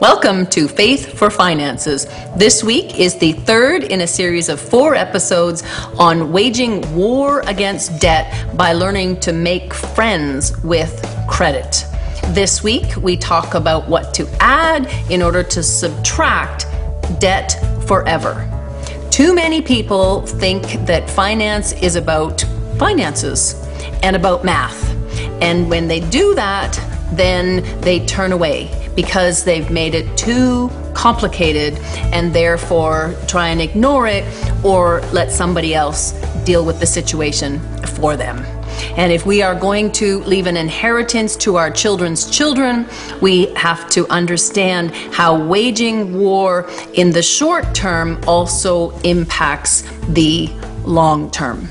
Welcome to Faith for Finances. This week is the third in a series of four episodes on waging war against debt by learning to make friends with credit. This week, we talk about what to add in order to subtract debt forever. Too many people think that finance is about finances and about math. And when they do that, then they turn away because they've made it too complicated and therefore try and ignore it or let somebody else deal with the situation for them. And if we are going to leave an inheritance to our children's children, we have to understand how waging war in the short term also impacts the long term.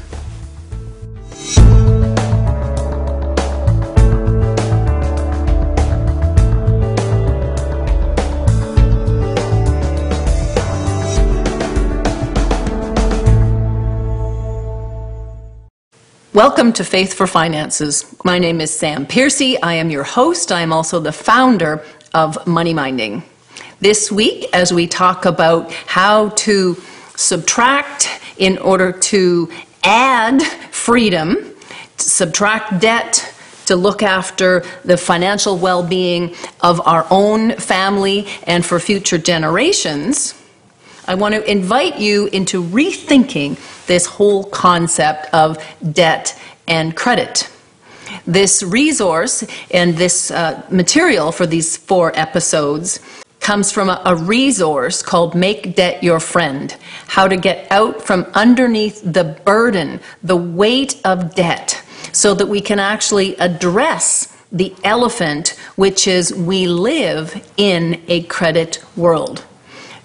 Welcome to Faith for Finances. My name is Sam Piercy. I am your host. I am also the founder of Money Minding. This week, as we talk about how to subtract in order to add freedom, to subtract debt, to look after the financial well being of our own family and for future generations, I want to invite you into rethinking this whole concept of debt and credit. This resource and this uh, material for these four episodes comes from a, a, resource called Make Debt Your Friend How to Get Out from Underneath the Burden, the Weight of Debt, so that we can actually address the elephant, which is we live in a credit world.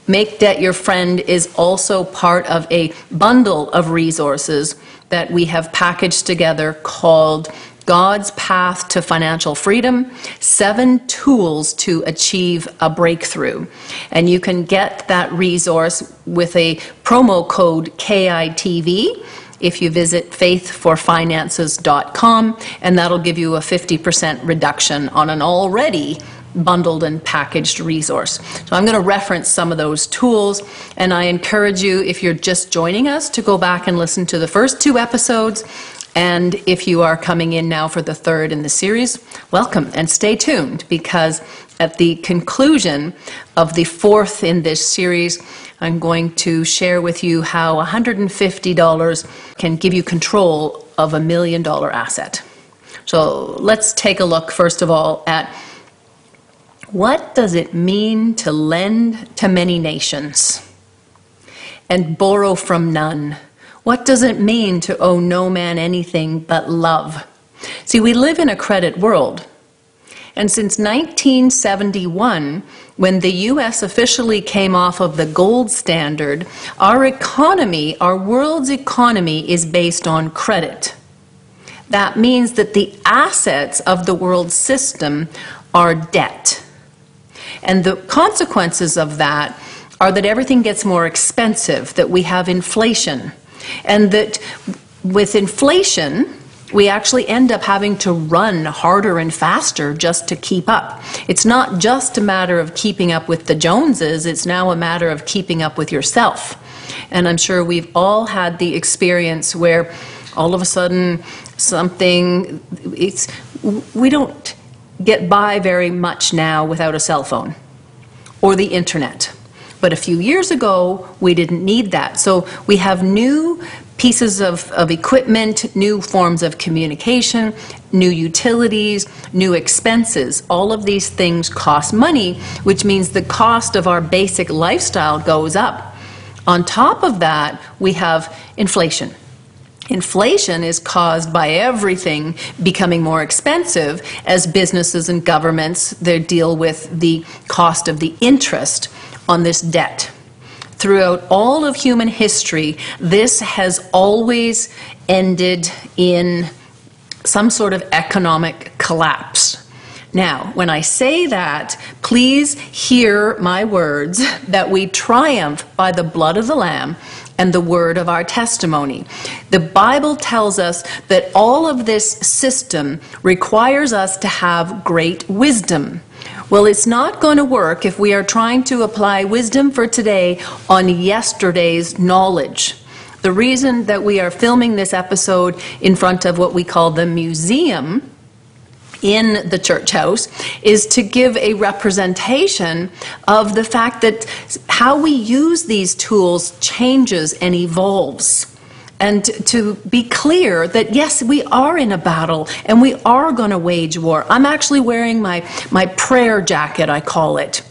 Make Debt Your Friend is also part of a bundle of resources that we have packaged together called God's Path to Financial Freedom Seven Tools to Achieve a Breakthrough. And you can get that resource with a promo code KITV if you visit faithforfinances.com, and that'll give you a 50% reduction on an already bundled and packaged resource. So I'm going to reference some of those tools, and I encourage you, if you're just joining us, to go back and listen to the first two episodes. And if you are coming in now for the third in the series, welcome and stay tuned because at the conclusion of the fourth in this series, I'm going to share with you how $150 can give you control of a million dollar asset. So let's take a look, first of all, at what does it mean to lend to many nations and borrow from none? What does it mean to owe no man anything but love? See, we live in a credit world. And since 1971, when the US officially came off of the gold standard, our economy, our world's economy, is based on credit. That means that the assets of the world system are debt. And the consequences of that are that everything gets more expensive, that we have inflation, and that with inflation, we actually end up having to run harder and faster just to keep up. It's not just a matter of keeping up with the Joneses, it's now a matter of keeping up with yourself. And I'm sure we've all had the experience where all of a sudden something, it's, we don't get by very much now without a cell phone or the internet. But a few years ago, we didn't need that. So we have new pieces of, of equipment, new forms of communication, new utilities, new expenses. All of these things cost money, which means the cost of our basic lifestyle goes up. On top of that, we have inflation. Inflation is caused by everything becoming more expensive as businesses and governments they deal with the cost of the interest on this debt. Throughout all of human history, this has always ended in some sort of economic collapse. Now, when I say that, please hear my words that we triumph by the blood of the Lamb and the word of our testimony. The Bible tells us that all of this system requires us to have great wisdom. Well, it's not going to work if we are trying to apply wisdom for today on yesterday's knowledge. The reason that we are filming this episode in front of what we call the museum in the church house is to give a representation of the fact that how we use these tools changes and evolves. And to be clear that yes, we are in a battle and we are going to wage war. I'm actually wearing my, my prayer jacket, I call it.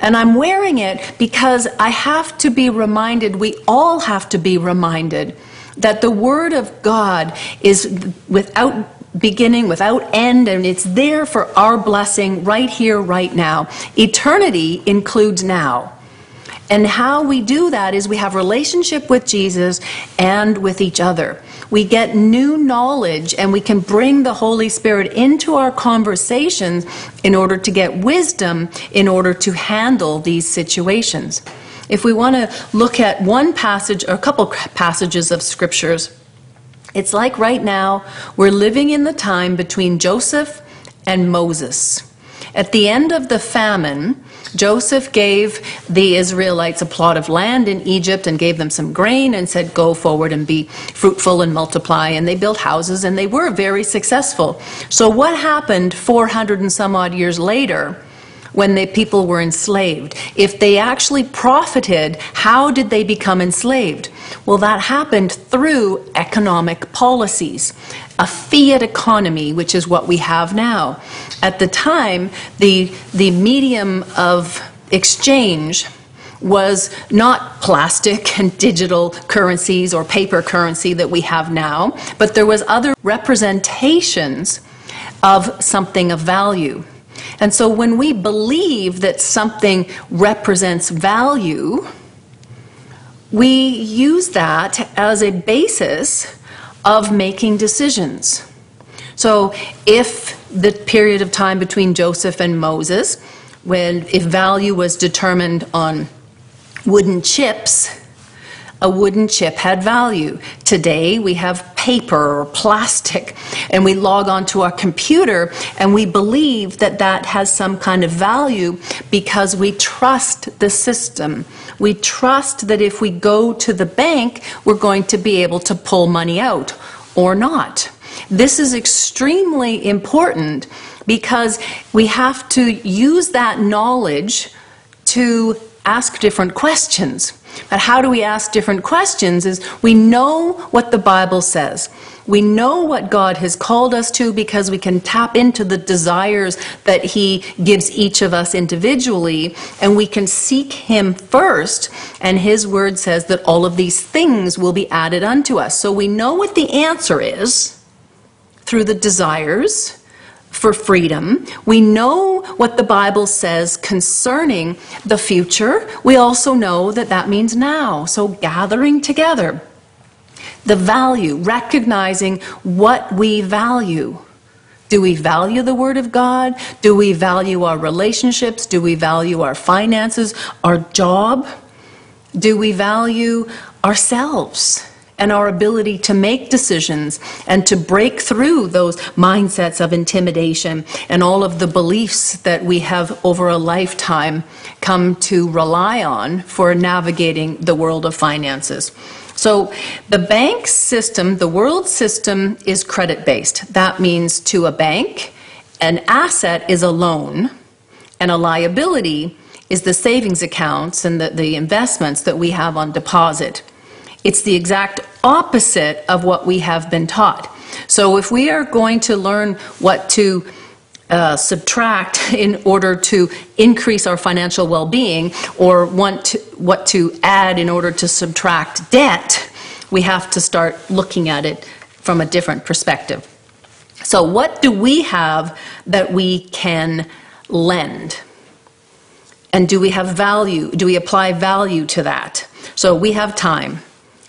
And I'm wearing it because I have to be reminded, we all have to be reminded, that the Word of God is without beginning, without end, and it's there for our blessing right here, right now. Eternity includes now. And how we do that is we have relationship with Jesus and with each other. We get new knowledge and we can bring the Holy Spirit into our conversations in order to get wisdom in order to handle these situations. If we want to look at one passage or a couple passages of scriptures, it's like right now we're living in the time between Joseph and Moses. At the end of the famine, Joseph gave the Israelites a plot of land in Egypt and gave them some grain and said, Go forward and be fruitful and multiply. And they built houses and they were very successful. So, what happened 400 and some odd years later? When the people were enslaved. If they actually profited, how did they become enslaved? Well, that happened through economic policies, a fiat economy, which is what we have now. At the time, the, the medium of exchange was not plastic and digital currencies or paper currency that we have now, but there was other representations of something of value. And so when we believe that something represents value, we use that as a basis of making decisions. So if the period of time between Joseph and Moses, when if value was determined on wooden chips, a wooden chip had value. Today we have paper or plastic and we log onto our computer and we believe that that has some kind of value because we trust the system. We trust that if we go to the bank, we're going to be able to pull money out or not. This is extremely important because we have to use that knowledge to ask different questions. But how do we ask different questions is we know what the Bible says. We know what God has called us to because we can tap into the desires that He gives each of us individually, and we can seek Him first. And His word says that all of these things will be added unto us. So we know what the answer is through the desires for freedom. We know what the Bible says concerning the future. We also know that that means now. So gathering together. The value, recognizing what we value. Do we value the Word of God? Do we value our relationships? Do we value our finances, our job? Do we value ourselves? And our ability to make decisions and to break through those mindsets of intimidation and all of the beliefs that we have over a lifetime come to rely on for navigating the world of finances. So, the bank system, the world system, is credit based. That means to a bank, an asset is a loan, and a liability is the savings accounts and the, the investments that we have on deposit. It's the exact opposite of what we have been taught. So if we are going to learn what to uh, subtract in order to increase our financial well-being or want to, what to add in order to subtract debt, we have to start looking at it from a different perspective. So what do we have that we can lend? And do we have value? Do we apply value to that? So we have time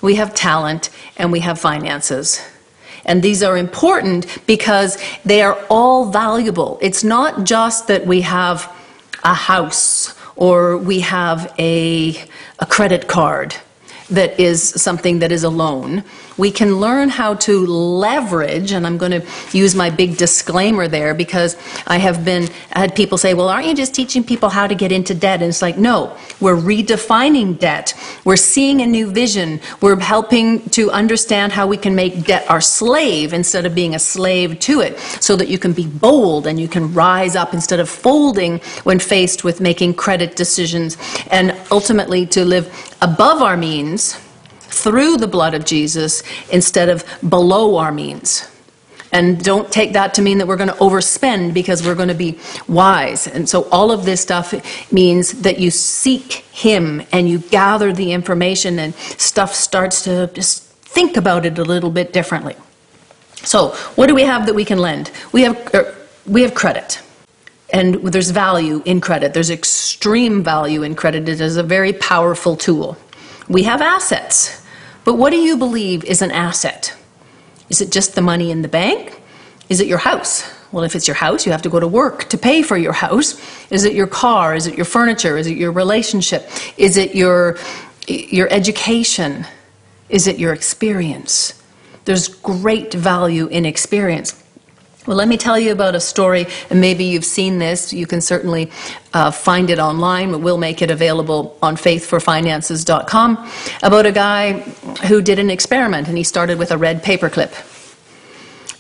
we have talent, and we have finances. And these are important because they are all valuable. It's not just that we have a house or we have a, a credit card. That is something that is a loan. We can learn how to leverage, and I'm going to use my big disclaimer there because I have been had people say, "Well, aren't you just teaching people how to get into debt?" And it's like, no, we're redefining debt. We're seeing a new vision. We're helping to understand how we can make debt our slave instead of being a slave to it, so that you can be bold and you can rise up instead of folding when faced with making credit decisions, and ultimately to live above our means through the blood of Jesus instead of below our means. And don't take that to mean that we're going to overspend because we're going to be wise. And so all of this stuff means that you seek Him and you gather the information and stuff starts to just think about it a little bit differently. So what do we have that we can lend? We have, er, we have credit. And there's value in credit. There's extreme value in credit. It is a very powerful tool. We have assets. But what do you believe is an asset? Is it just the money in the bank? Is it your house? Well, if it's your house, you have to go to work to pay for your house. Is it your car? Is it your furniture? Is it your relationship? Is it your, your education? Is it your experience? There's great value in experience. Well, let me tell you about a story, and maybe you've seen this. You can certainly uh, find it online, but we'll make it available on faithforfinances.com about a guy who did an experiment, and he started with a red paperclip.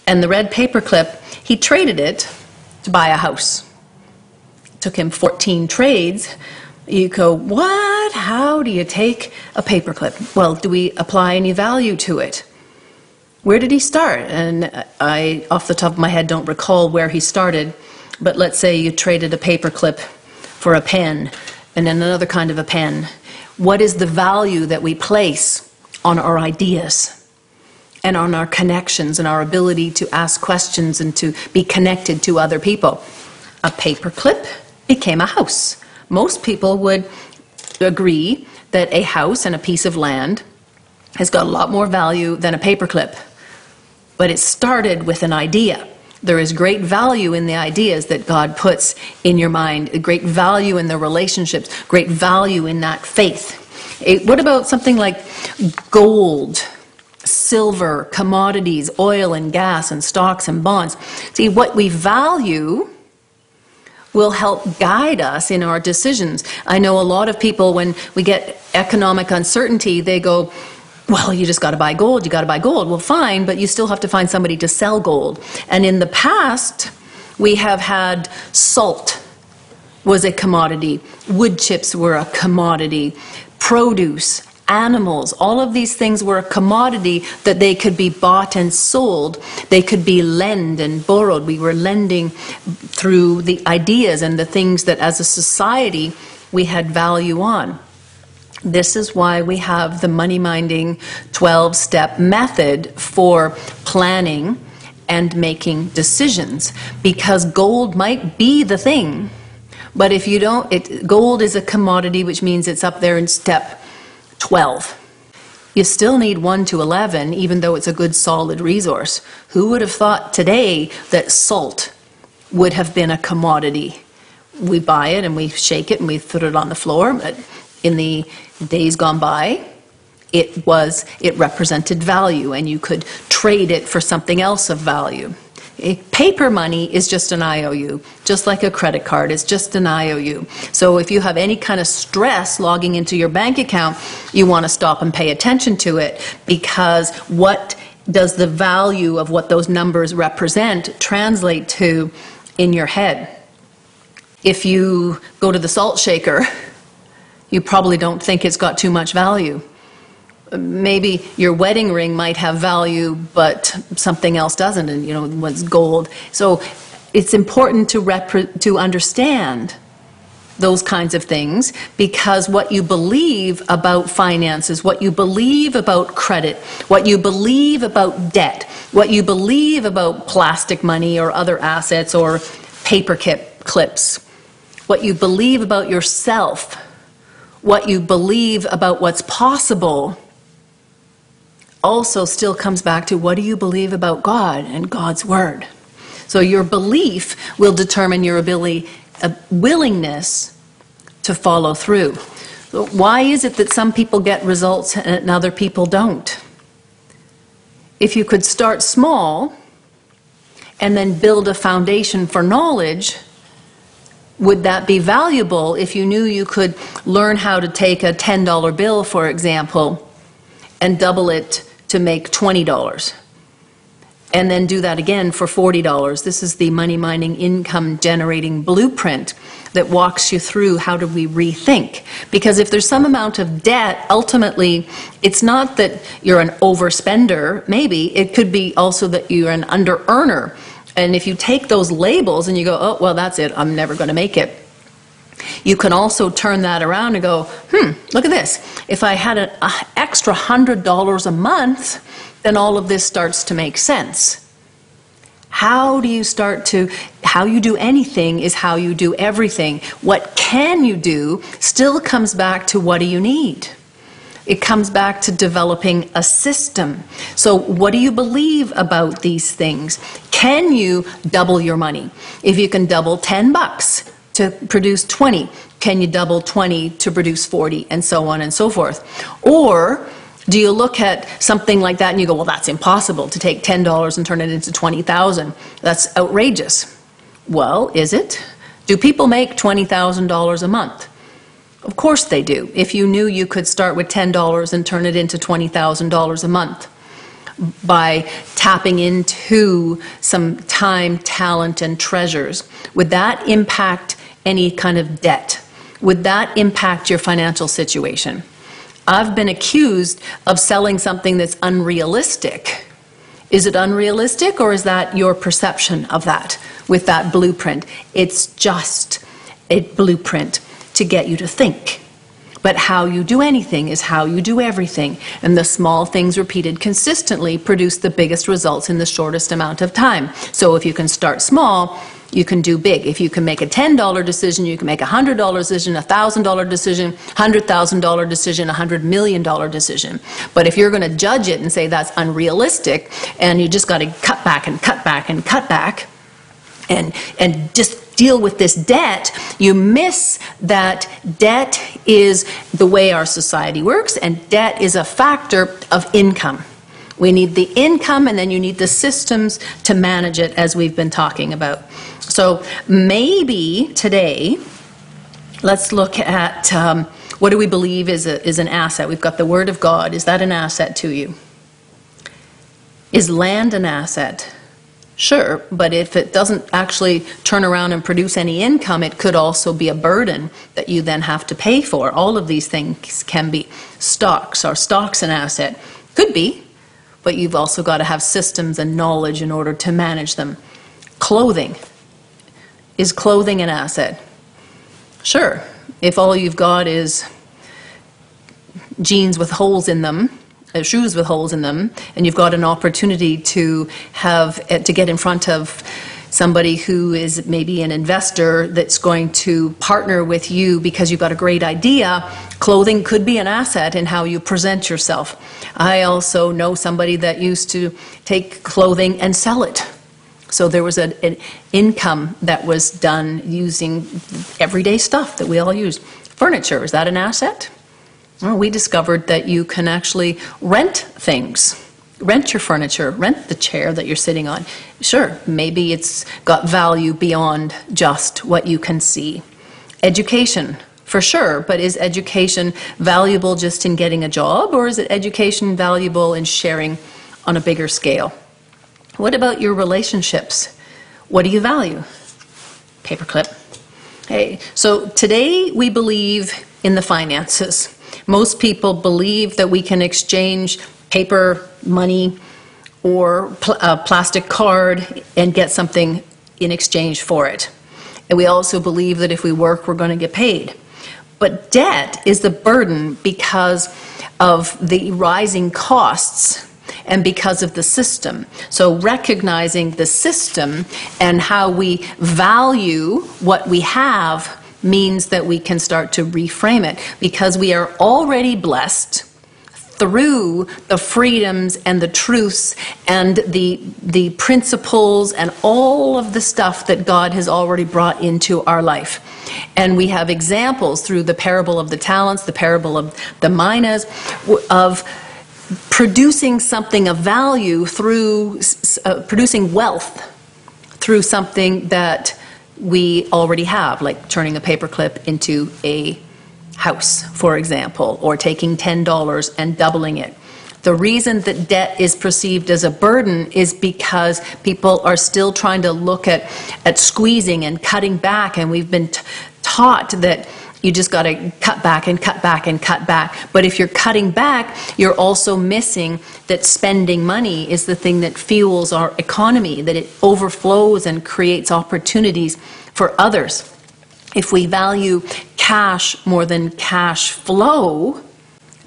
And the red paperclip, he traded it to buy a house. It took him 14 trades. You go, what? How do you take a paperclip? Well, do we apply any value to it? Where did he start? And I, off the top of my head, don't recall where he started, but let's say you traded a paperclip for a pen and then another kind of a pen. What is the value that we place on our ideas and on our connections and our ability to ask questions and to be connected to other people? A paperclip became a house. Most people would agree that a house and a piece of land has got a lot more value than a paperclip but it started with an idea. There is great value in the ideas that God puts in your mind, great value in the relationships, great value in that faith. It, what about something like gold, silver, commodities, oil and gas, and stocks and bonds? See, what we value will help guide us in our decisions. I know a lot of people, when we get economic uncertainty, they go, well, you just got to buy gold, you got to buy gold. Well, fine, but you still have to find somebody to sell gold. And in the past, we have had salt was a commodity, wood chips were a commodity, produce, animals, all of these things were a commodity that they could be bought and sold. They could be lent and borrowed. We were lending through the ideas and the things that as a society we had value on. This is why we have the money minding 12 step method for planning and making decisions because gold might be the thing. But if you don't, it, gold is a commodity, which means it's up there in step 12. You still need 1 to 11, even though it's a good solid resource. Who would have thought today that salt would have been a commodity? We buy it and we shake it and we put it on the floor. But in the days gone by, it was it represented value and you could trade it for something else of value. Eh, paper money is just an IOU, just like a credit card is just an IOU. So if you have any kind of stress logging into your bank account, you want to stop and pay attention to it because what does the value of what those numbers represent translate to in your head? If you go to the salt shaker you probably don't think it's got too much value. Maybe your wedding ring might have value, but something else doesn't, and you know, what's gold. So it's important to, rep- to understand those kinds of things because what you believe about finances, what you believe about credit, what you believe about debt, what you believe about plastic money or other assets or paper clips, what you believe about yourself what you believe about what's possible also still comes back to what do you believe about God and God's Word. So your belief will determine your ability, uh, willingness to follow through. Why is it that some people get results and other people don't? If you could start small and then build a foundation for knowledge, would that be valuable if you knew you could learn how to take a $10 bill, for example, and double it to make $20? And then do that again for $40. This is the money minding income generating blueprint that walks you through how do we rethink. Because if there's some amount of debt, ultimately, it's not that you're an overspender, maybe, it could be also that you're an under earner. And if you take those labels and you go, oh, well, that's it, I'm never going to make it. You can also turn that around and go, hmm, look at this. If I had an extra $100 a month, then all of this starts to make sense. How do you start to, how you do anything is how you do everything. What can you do still comes back to what do you need? It comes back to developing a system. So, what do you believe about these things? Can you double your money? If you can double 10 bucks to produce 20, can you double 20 to produce 40, and so on and so forth? Or do you look at something like that and you go, well, that's impossible to take $10 and turn it into 20,000? That's outrageous. Well, is it? Do people make $20,000 a month? Of course they do. If you knew you could start with $10 and turn it into $20,000 a month by tapping into some time, talent, and treasures, would that impact any kind of debt? Would that impact your financial situation? I've been accused of selling something that's unrealistic. Is it unrealistic or is that your perception of that with that blueprint? It's just a blueprint to get you to think. But how you do anything is how you do everything. And the small things repeated consistently produce the biggest results in the shortest amount of time. So if you can start small, you can do big. If you can make a $10 decision, you can make a $100 decision, a $1,000 decision, $100,000 decision, a $100 million decision. But if you're going to judge it and say that's unrealistic, and you just got to cut back and cut back and cut back, and, and just deal with this debt, you miss that debt is the way our society works, and debt is a factor of income. We need the income, and then you need the systems to manage it, as we've been talking about. So maybe today, let's look at um, what do we believe is, a, is an asset. We've got the Word of God. Is that an asset to you? Is land an asset? Sure, but if it doesn't actually turn around and produce any income, it could also be a burden that you then have to pay for. All of these things can be stocks. Are stocks an asset? Could be, but you've also got to have systems and knowledge in order to manage them. Clothing. Is clothing an asset? Sure. If all you've got is jeans with holes in them, uh, shoes with holes in them, and you've got an opportunity to have uh, to get in front of somebody who is maybe an investor that's going to partner with you because you've got a great idea, clothing could be an asset in how you present yourself. I also know somebody that used to take clothing and sell it. So there was a, an income that was done using everyday stuff that we all use. Furniture, is that an asset? Well, we discovered that you can actually rent things rent your furniture, rent the chair that you're sitting on. Sure, maybe it's got value beyond just what you can see. Education, for sure, but is education valuable just in getting a job, or is it education valuable in sharing on a bigger scale? What about your relationships? What do you value? Paperclip. Hey, so today we believe in the finances. Most people believe that we can exchange paper money or pl- a plastic card and get something in exchange for it. And we also believe that if we work, we're going to get paid. But debt is the burden because of the rising costs and because of the system. So, recognizing the system and how we value what we have means that we can start to reframe it because we are already blessed through the freedoms and the truths and the, the principles and all of the stuff that God has already brought into our life. And we have examples through the parable of the talents, the parable of the minas, of producing something of value through uh, producing wealth through something that we already have, like turning a paperclip into a house, for example, or taking $10 and doubling it. The reason that debt is perceived as a burden is because people are still trying to look at, at squeezing and cutting back, and we've been taught that you just got to cut back and cut back and cut back. But if you're cutting back, you're also missing that spending money is the thing that fuels our economy, that it overflows and creates opportunities for others. If we value cash more than cash flow,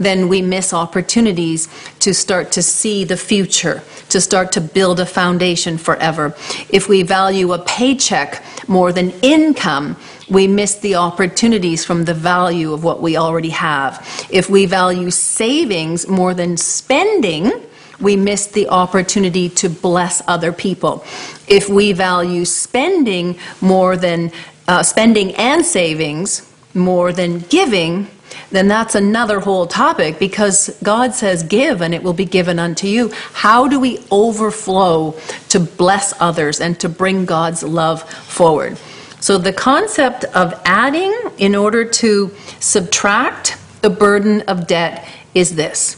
then we miss opportunities to start to see the future, to start to build a foundation forever. If we value a paycheck more than income, we miss the opportunities from the value of what we already have. If we value savings more than spending, we miss the opportunity to bless other people. If we value spending more than uh, spending and savings more than giving, then that's another whole topic because God says, Give and it will be given unto you. How do we overflow to bless others and to bring God's love forward? So, the concept of adding in order to subtract the burden of debt is this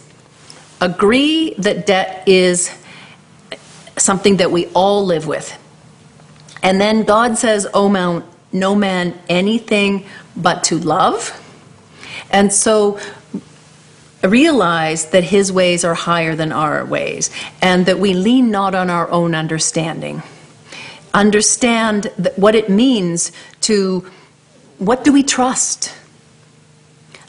agree that debt is something that we all live with. And then God says, Oh, Mount, no man anything but to love. And so realize that his ways are higher than our ways and that we lean not on our own understanding. Understand what it means to what do we trust?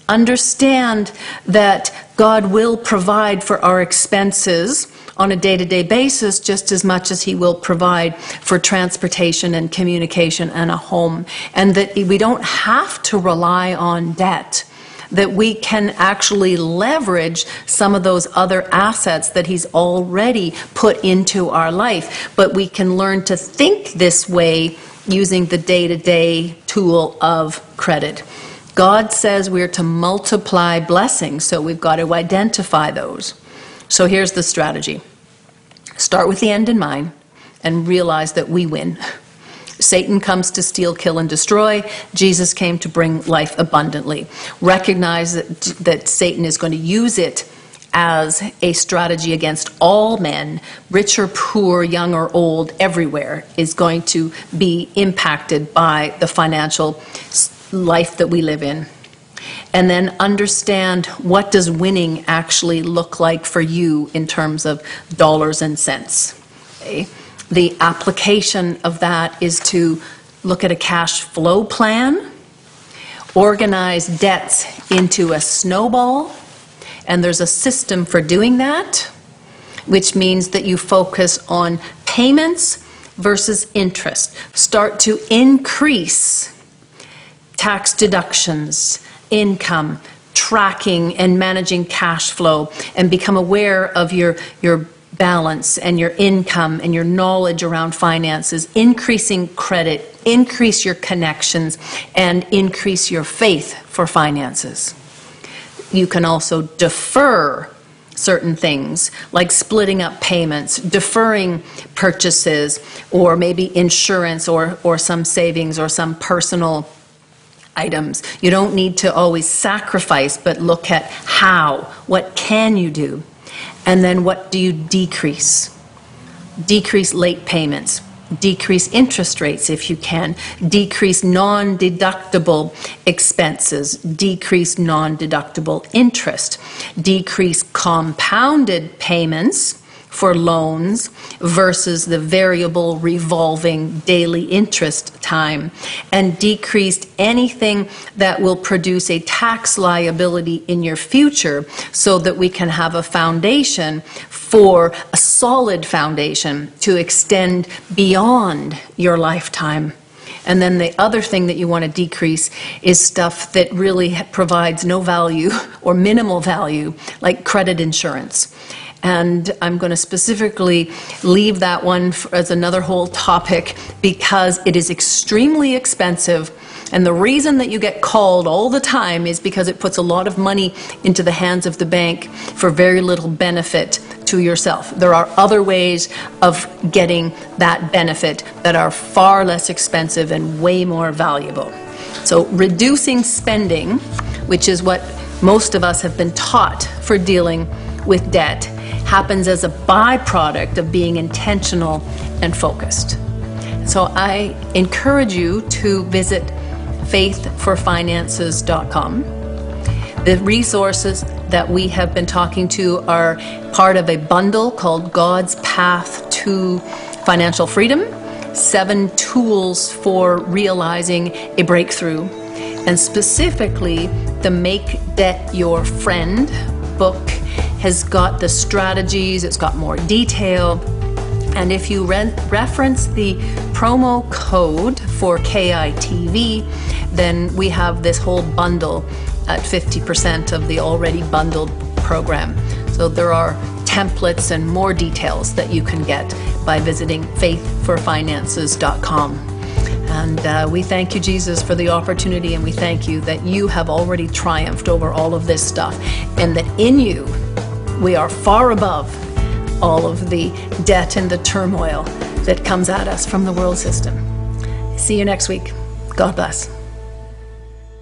Understand that God will provide for our expenses on a day to day basis just as much as He will provide for transportation and communication and a home. And that we don't have to rely on debt. That we can actually leverage some of those other assets that He's already put into our life. But we can learn to think this way using the day to day tool of credit. God says we're to multiply blessings, so we've got to identify those. So here's the strategy start with the end in mind and realize that we win. Satan comes to steal, kill, and destroy. Jesus came to bring life abundantly. Recognize that, that Satan is going to use it as a strategy against all men, rich or poor, young or old, everywhere, is going to be impacted by the financial life that we live in and then understand what does winning actually look like for you in terms of dollars and cents. Okay? The application of that is to look at a cash flow plan, organize debts into a snowball, and there's a system for doing that, which means that you focus on payments versus interest. Start to increase tax deductions, income, tracking and managing cash flow, and become aware of your, your balance and your income and your knowledge around finances, increasing credit, increase your connections, and increase your faith for finances. You can also defer certain things, like splitting up payments, deferring purchases, or maybe insurance or, or some savings or some personal items. You don't need to always sacrifice, but look at how. What can you do? And then what do you decrease? Decrease late payments. Decrease interest rates if you can. Decrease non deductible expenses. Decrease non deductible interest. Decrease compounded payments for loans versus the variable revolving daily interest time and decreased anything that will produce a tax liability in your future so that we can have a foundation for a solid foundation to extend beyond your lifetime. And then the other thing that you want to decrease is stuff that really provides no value or minimal value, like credit insurance. And I'm going to specifically leave that one as another whole topic because it is extremely expensive And the reason that you get called all the time is because it puts a lot of money into the hands of the bank for very little benefit to yourself. There are other ways of getting that benefit that are far less expensive and way more valuable. So reducing spending, which is what most of us have been taught for dealing with debt, happens as a byproduct of being intentional and focused. So I encourage you to visit faithforfinances.com. The resources that we have been talking to are part of a bundle called God's Path to Financial Freedom Seven Tools for Realizing a Breakthrough. And specifically, the Make Debt Your Friend book has got the strategies, it's got more detail. And if you re- reference the promo code for KITV, then we have this whole bundle at 50% of the already bundled program. So there are templates and more details that you can get by visiting faithforfinances.com. And uh, we thank you, Jesus, for the opportunity, and we thank you that you have already triumphed over all of this stuff, and that in you we are far above all of the debt and the turmoil that comes at us from the world system. See you next week. God bless.